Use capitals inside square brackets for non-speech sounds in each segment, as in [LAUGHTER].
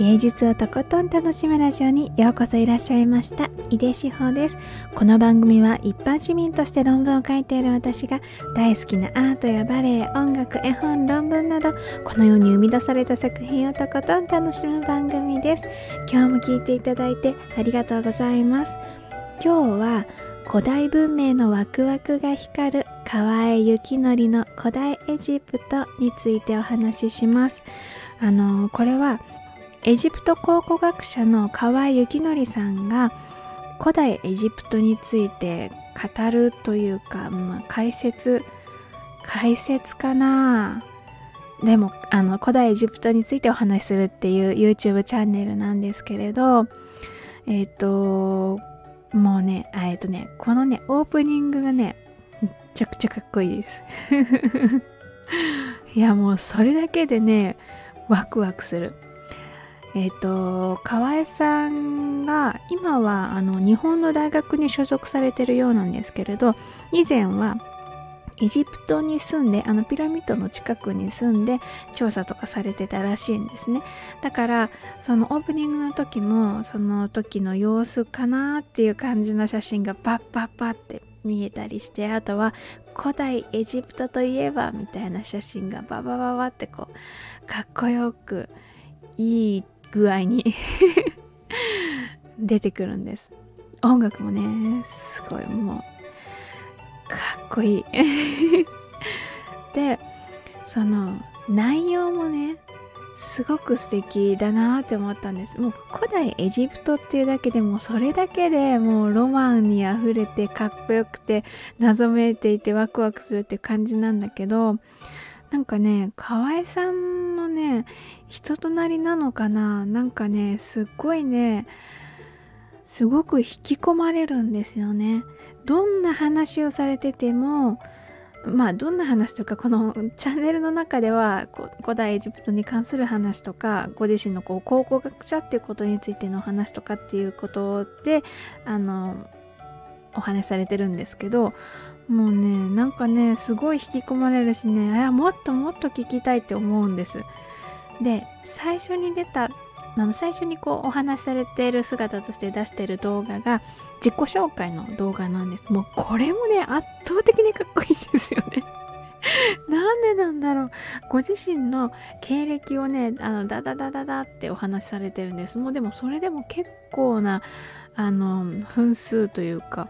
芸術をとことん楽しむラジオにようこそいらっしゃいました。井出志保です。この番組は一般市民として論文を書いている私が大好きなアートやバレエ音楽絵本論文などこのように生み出された作品をとことん楽しむ番組です。今日も聞いていただいてありがとうございます。今日は古代文明のワクワクが光る河江幸則の古代エジプトについてお話しします。あのこれはエジプト考古学者の河合幸則さんが古代エジプトについて語るというか、まあ、解説解説かな。でもあの古代エジプトについてお話しするっていう YouTube チャンネルなんですけれどえっ、ー、ともうねえっ、とねこのねオープニングがねめちゃくちゃかっこいいです。[LAUGHS] いやもうそれだけでねワクワクする。えっ、ー、と河合さんが今はあの日本の大学に所属されてるようなんですけれど以前はエジプトに住んであのピラミッドの近くに住んで調査とかされてたらしいんですね。だからそのオープニングの時もその時の様子かなっていう感じの写真がパッパッパッって見えたりしてあとは古代エジプトといえばみたいな写真がババババってこうかっこよくいい具合に。[LAUGHS] 出てくるんです。音楽もねすごいもうかっこいい。[LAUGHS] でその内容もねすごく素敵だなって思ったんです。もう古代エジプトっていうだけでもそれだけでもうロマンにあふれてかっこよくて謎めいていてワクワクするっていう感じなんだけどなんかね河合さんのね人となりなのかな？なんかねすっごいねすごく引き込まれるんですよね。どんな話をされててもまあどんな話とかこのチャンネルの中では古代エジプトに関する話とかご自身のこう考古学者っていうことについての話とかっていうことであのお話しされてるんですけどもうねなんかねすごい引き込まれるしねあもっともっと聞きたいって思うんです。で最初に出たあの最初にこうお話しされている姿として出してる動画が自己紹介の動画なんです。もうこれもね圧倒的にかっこいいんですよね。[LAUGHS] なんでなんだろう。ご自身の経歴をねあのダダダダダってお話しされてるんです。もうでもそれでも結構なあの分数というか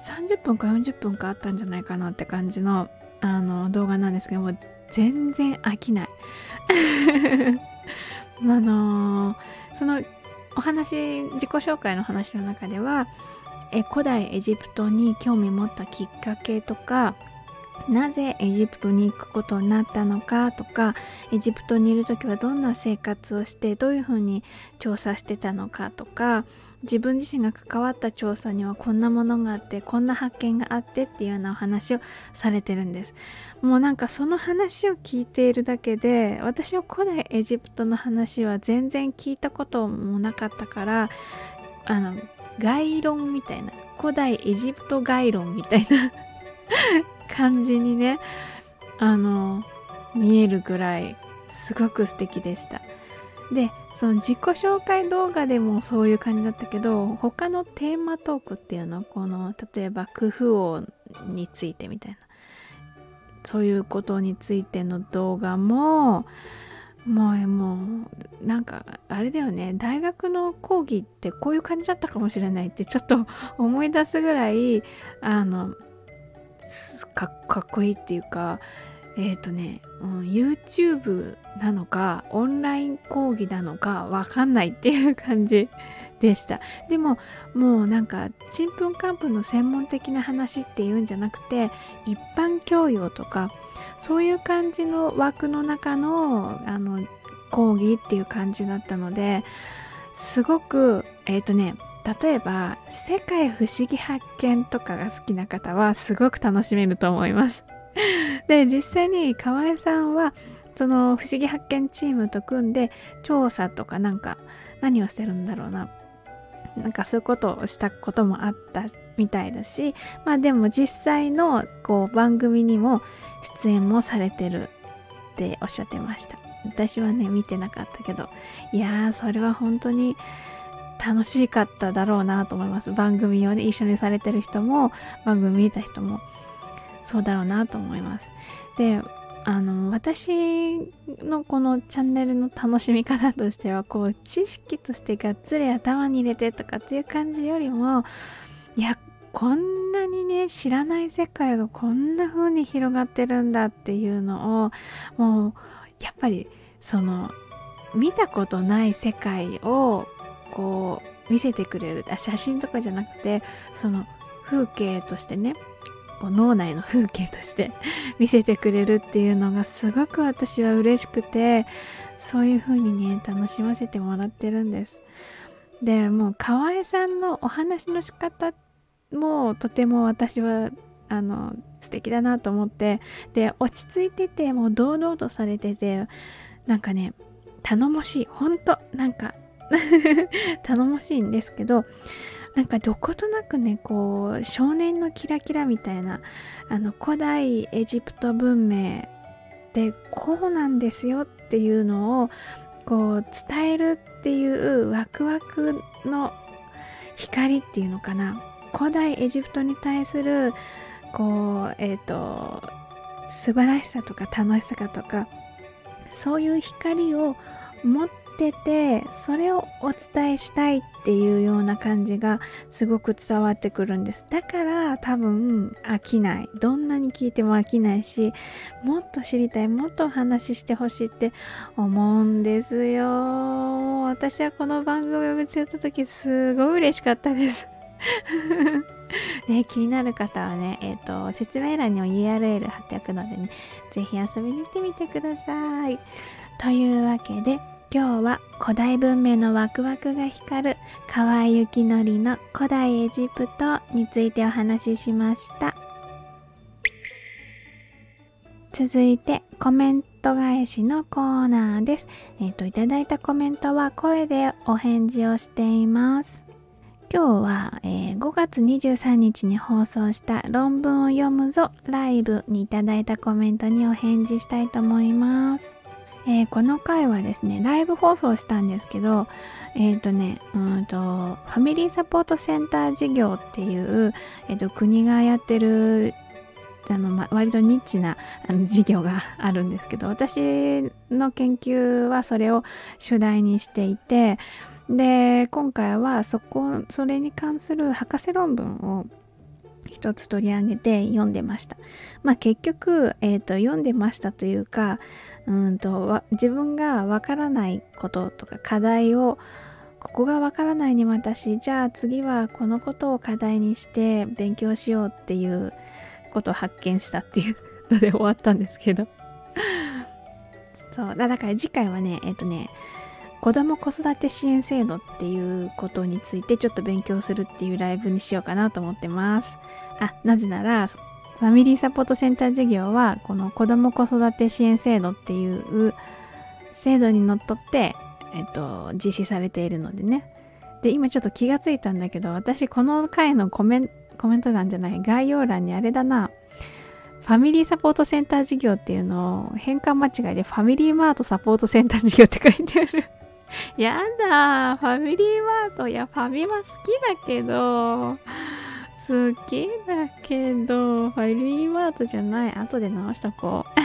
30分か40分かあったんじゃないかなって感じのあの動画なんですけども全然飽きない。[LAUGHS] あのそのお話自己紹介の話の中ではえ古代エジプトに興味持ったきっかけとかなぜエジプトに行くことになったのかとかエジプトにいる時はどんな生活をしてどういうふうに調査してたのかとか自分自身が関わった調査にはこんなものがあってこんな発見があってっていうようなお話をされてるんです。もうなんかその話を聞いているだけで私は古代エジプトの話は全然聞いたこともなかったからあの概論みたいな古代エジプト概論みたいな [LAUGHS] 感じにねあの見えるぐらいすごく素敵でした。でその自己紹介動画でもそういう感じだったけど他のテーマトークっていうのこの例えば工夫王についてみたいな。そういうことについての動画ももうもうなんかあれだよね。大学の講義ってこういう感じだったかもしれないってちょっと思い出すぐらいあのかっこいいっていうかえっ、ー、とね、うん、YouTube なのかオンライン講義なのかわかんないっていう感じ [LAUGHS] でした。でももうなんかちんぷんかんぷんの専門的な話っていうんじゃなくて一般教養とかそういう感じの枠の中のあの講義っていう感じだったのですごくえっ、ー、とね例えば「世界不思議発見」とかが好きな方はすごく楽しめると思います。で実際に河合さんはその不思議発見チームと組んで調査とかなんか何をしてるんだろうな。なんかそういうことをしたこともあったみたいだしまあでも実際のこう番組にも出演もされてるっておっしゃってました。私はね見てなかったけど。いやーそれは本当に楽しかっただろうなと思います。番組をね一緒にされてる人も番組見た人も。そうだろうなと思います。であの私のこのチャンネルの楽しみ方としてはこう知識としてがっつり頭に入れてとかっていう感じよりもいやこんなにね知らない世界がこんな風に広がってるんだっていうのをもうやっぱりその見たことない世界をこう見せてくれる。写真とかじゃなくてその風景としてねこう脳内の風景として [LAUGHS] 見せてくれるっていうのがすごく私は嬉しくてそういう風にね楽しませてもらってるんです。でもう河合さんのお話の仕方もとても私はあの素敵だなと思ってで落ち着いててもう堂々とされててなんかね頼もしい。ほんとなんか [LAUGHS] 頼もしいんですけどなんかどことなくねこう少年のキラキラみたいなあの古代エジプト文明ってこうなんですよっていうのをこう伝えるっていうワクワクの光っていうのかな。古代エジプトに対するこうえっ、ー、と素晴らしさとか楽しさかとかそういう光を持っててそれをお伝えしたいっていうような感じがすごく伝わってくるんです。だから多分飽きない。どんなに聞いても飽きないしもっと知りたいもっとお話ししてほしいって思うんですよ。私はこの番組を見つけた時すごい嬉しかったです。[LAUGHS] ね、気になる方はね、えっ、ー、と、説明欄にも URL 貼っておくのでね、ぜひ遊びに行ってみてください。というわけで、今日は古代文明のワクワクが光る河合幸則の古代エジプトについてお話ししました。続いてコメント返しのコーナーです。えっ、ー、と、いただいたコメントは声でお返事をしています。今日は、えー、5月23日に放送した論文を読むぞライブにいただいたコメントにお返事したいと思います。えー、この回はですね、ライブ放送したんですけど、えっ、ー、とね、うんと、ファミリーサポートセンター事業っていう、えっ、ー、と、国がやってる、あの、ま、割とニッチなあの事業が [LAUGHS] あるんですけど、私の研究はそれを主題にしていて、で、今回はそこ、それに関する博士論文を一つ取り上げて読んでました。まあ結局、えっ、ー、と、読んでましたというか、うんと自分がわからないこととか課題をここがわからないに私じゃあ次はこのことを課題にして勉強しようっていうことを発見したっていうので終わったんですけど。[LAUGHS] そう。だから次回はねえっ、とね子ども子育て支援制度っていうことについてちょっと勉強するっていうライブにしようかなと思ってます。あなぜならファミリーサポートセンター事業はこの子ども子育て支援制度っていう制度にのっとって、えっと、実施されているのでね。で今ちょっと気がついたんだけど私この回のコメンコメント欄じゃない概要欄にあれだな。ファミリーサポートセンター事業っていうのを変換間違いでファミリーマートサポートセンター事業って書いてある。[LAUGHS] やだファミリーマートいやファミマ好きだけど。好きだけど、ファイリーワードじゃない。後で直しとこう。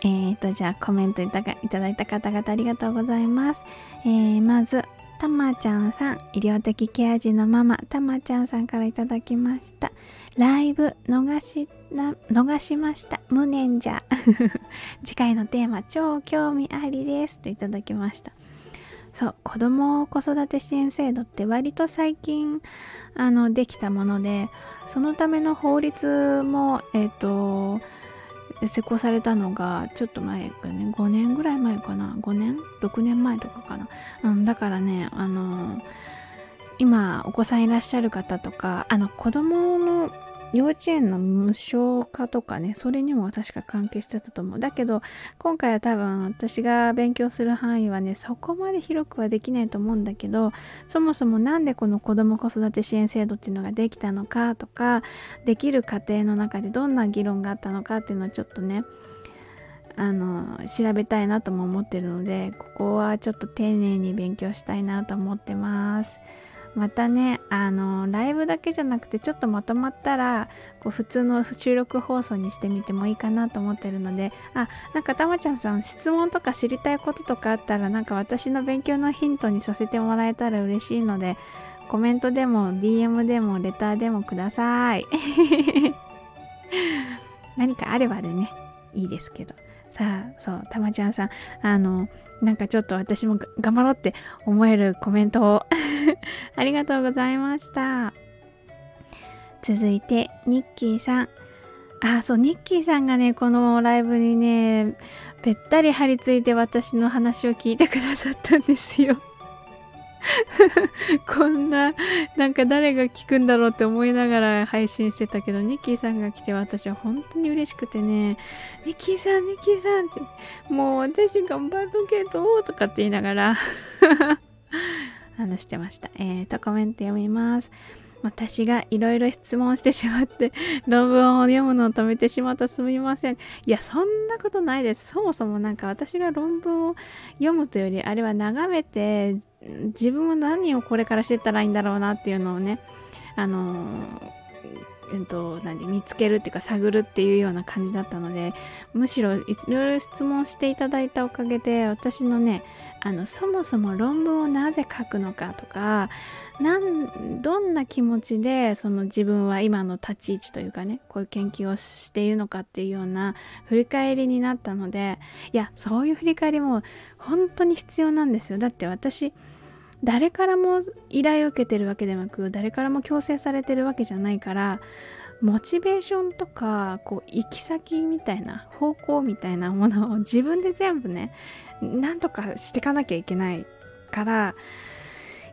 [LAUGHS] えっと、じゃあコメントいただいた方々ありがとうございます。えー、まず、たまちゃんさん、医療的ケア児のママ、たまちゃんさんからいただきました。ライブ逃しな、逃しました。無念じゃ。[LAUGHS] 次回のテーマ、超興味ありです。といただきました。そう子ども子育て支援制度って割と最近あのできたものでそのための法律もえっ、ー、と施行されたのがちょっと前かね5年ぐらい前かな5年？6年前とかかな、うん、だからねあの今お子さんいらっしゃる方とかあの子供の幼稚園の無償化とかね、それにも確か関係してたと思う。だけど、今回は多分私が勉強する範囲はね、そこまで広くはできないと思うんだけど、そもそもなんでこの子ども子育て支援制度っていうのができたのかとか、できる過程の中でどんな議論があったのかっていうのをちょっとね、あの調べたいなとも思ってるのでここはちょっと丁寧に勉強したいなと思ってますまたねあのライブだけじゃなくてちょっとまとまったらこう普通の収録放送にしてみてもいいかなと思ってるのであなんかたまちゃんさん質問とか知りたいこととかあったらなんか私の勉強のヒントにさせてもらえたら嬉しいのでコメントでも DM でもレターでもください。[LAUGHS] 何かあればでねいいですけど。さあそうたまちゃんさんあのなんかちょっと私も頑張ろうって思えるコメントを。[LAUGHS] ありがとうございました。続いてニッキーさん。あそうニッキーさんがねこのライブにねべったり張り付いて私の話を聞いてくださったんですよ。[LAUGHS] こんな、なんか誰が聞くんだろうって思いながら配信してたけど、ニッキーさんが来て私は本当に嬉しくてね、ニッキーさん、ニッキーさんって、もう私頑張るけど、とかって言いながら話してました。えーと、コメント読みます。私がいろいろ質問してしまって [LAUGHS] 論文を読むのを止めてしまったすみません。いや、そんなことないです。そもそもなんか私が論文を読むというより、あれは眺めて自分は何をこれからしてったらいいんだろうなっていうのをね、あのえっと、何見つけるっていうか探るっていうような感じだったのでむしろいろいろ質問していただいたおかげで私のねあのそもそも論文をなぜ書くのかとかなんどんな気持ちでその自分は今の立ち位置というかねこういう研究をしているのかっていうような振り返りになったのでいやそういう振り返りも本当に必要なんですよ。だって私誰からも依頼を受けてるわけでなく誰からも強制されてるわけじゃないからモチベーションとかこう行き先みたいな方向みたいなものを自分で全部ねなんとかしてかなきゃいけないから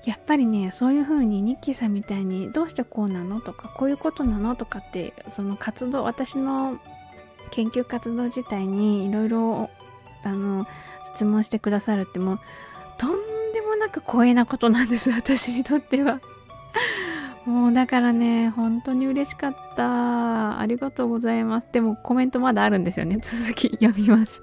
やっぱりねそういう風にニッキーさんみたいにどうしてこうなの？とかこういうことなの？とかってその活動私の研究活動自体にいろいろあの質問してくださるってもうとんでもなく光栄なことなんです私にとっては。[LAUGHS] もうだからね、本当に嬉しかった。ありがとうございます。でもコメントまだあるんですよね。[LAUGHS] 続き読みます。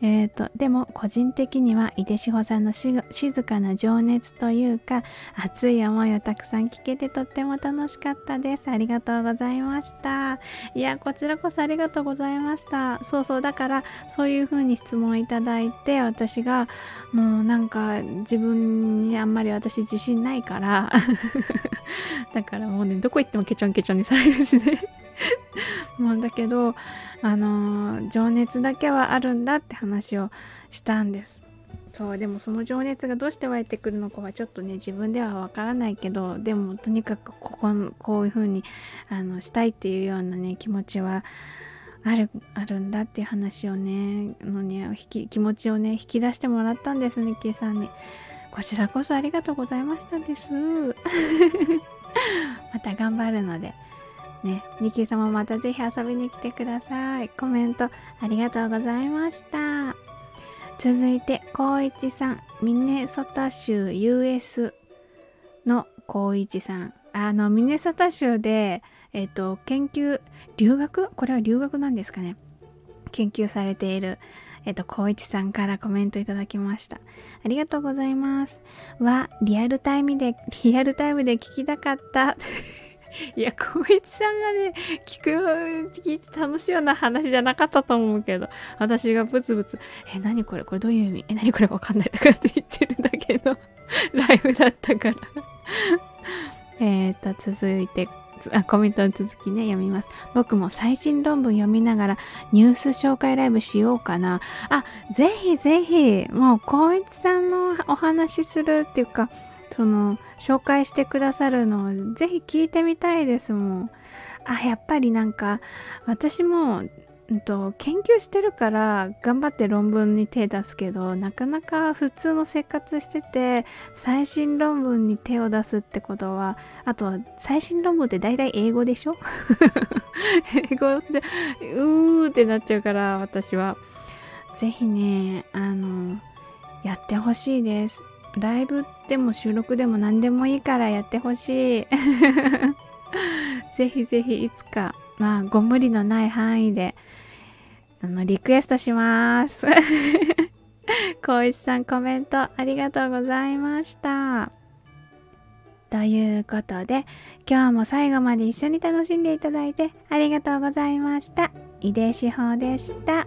えっ、ー、と、でも個人的には、井出志保さんのし静かな情熱というか、熱い思いをたくさん聞けてとっても楽しかったです。ありがとうございました。いや、こちらこそありがとうございました。そうそう、だから、そういう風に質問いただいて、私が、もうなんか、自分にあんまり私自信ないから [LAUGHS] だからもうね、どこ行ってもケチョンケチョンにされるしね [LAUGHS] もうだけど、あのー、情熱だけはあるんだって話をしたんです。そうでもその情熱がどうして湧いてくるのかはちょっとね自分ではわからないけどでもとにかくこここういう風にあにしたいっていうようなね気持ちはあるあるんだっていう話をねのね引き気持ちをね引き出してもらったんですニッキーさんに。こちらこそありがとうございましたです。[LAUGHS] また頑張るので。ね、ニキ様またぜひ遊びに来てください。コメントありがとうございました。続いて、光一さん、ミネソタ州 US の光一さん。あの、ミネソタ州で、えっ、と、研究、留学？これは留学なんですかね研究されている、えっ、と、光一さんからコメントいただきました。ありがとうございます。は、リアルタイムで、リアルタイムで聞きたかった。いや、光一さんがね、聞く、聞いて楽しいような話じゃなかったと思うけど、私がブツブツ、え、何これ？これどういう意味？え、何これ？わかんないとかって言ってるだけの [LAUGHS] ライブだったから [LAUGHS] えっと、続いて、あ、コメントの続きね、読みます。僕も最新論文読みながらニュース紹介ライブしようかな。あ、ぜひぜひ、もう、光一さんのお話するっていうか、その、紹介してくださるのをぜひ聞いてみたいですもん。あ、やっぱりなんか私も、うんと、研究してるから頑張って論文に手出すけどなかなか普通の生活してて最新論文に手を出すってことはあとは最新論文って大体英語でしょ？[LAUGHS] 英語でうーってなっちゃうから私は。ぜひねあのやってほしいです。ライブでも収録でも何でもいいからやってほしい。[LAUGHS] ぜひぜひいつか、まあ、ご無理のない範囲であの、リクエストします。[LAUGHS] 光一さんコメントありがとうございました。ということで、今日も最後まで一緒に楽しんでいただいてありがとうございました。井出志保でした。